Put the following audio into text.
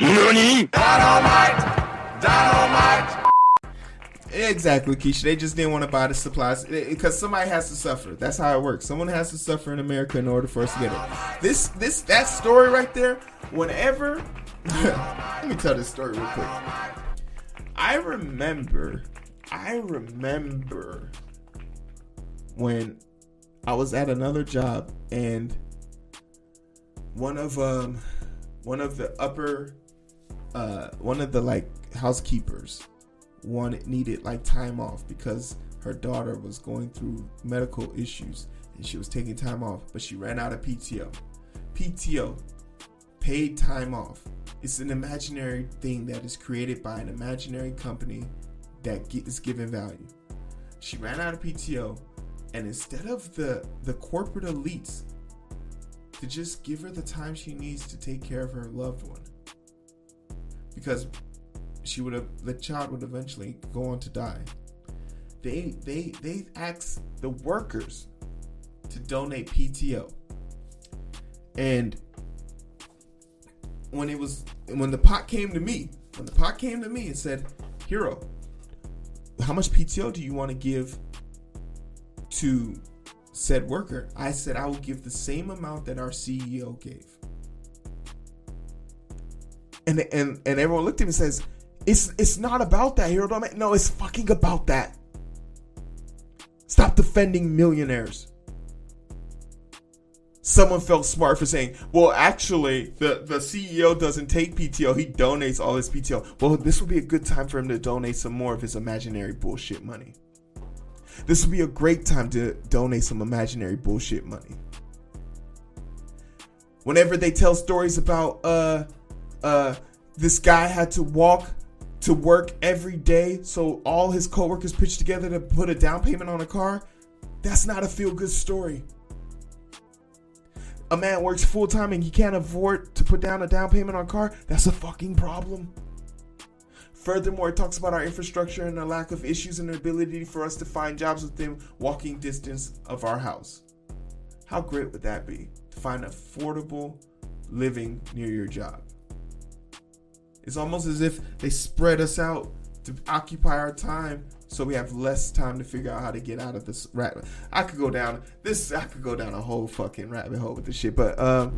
NANI? Dynamite! Dynamite! Exactly, Keisha. They just didn't want to buy the supplies because somebody has to suffer. That's how it works. Someone has to suffer in America in order for us to get it. This, this, that story right there. Whenever, let me tell this story real quick. I remember, I remember when I was at another job and one of um one of the upper uh one of the like housekeepers wanted needed like time off because her daughter was going through medical issues and she was taking time off but she ran out of PTO. PTO paid time off. It's an imaginary thing that is created by an imaginary company that is given value. She ran out of PTO and instead of the the corporate elites to just give her the time she needs to take care of her loved one because she would have the child would eventually go on to die. They they they asked the workers to donate pto and when it was when the pot came to me when the pot came to me and said Heero how much pto do you want to give to said worker, I said I will give the same amount that our CEO gave. And and and everyone looked at me and says, "It's it's not about that, Heero Dome. No, it's fucking about that. Stop defending millionaires." Someone felt smart for saying, "Well, actually, the the CEO doesn't take PTO; he donates all his PTO." Well, this would be a good time for him to donate some more of his imaginary bullshit money. This would be a great time to donate some imaginary bullshit money. Whenever they tell stories about uh uh this guy had to walk to work every day so all his coworkers pitched together to put a down payment on a car, that's not a feel good story. A man works full time and he can't afford to put down a down payment on a car, that's a fucking problem. Furthermore, it talks about our infrastructure and the lack of issues and ability for us to find jobs within walking distance of our house. How great would that be to find affordable living near your job? It's almost as if they spread us out to occupy our time so we have less time to figure out how to get out of this rabbit. I could go down this I could go down a whole fucking rabbit hole with this shit, but um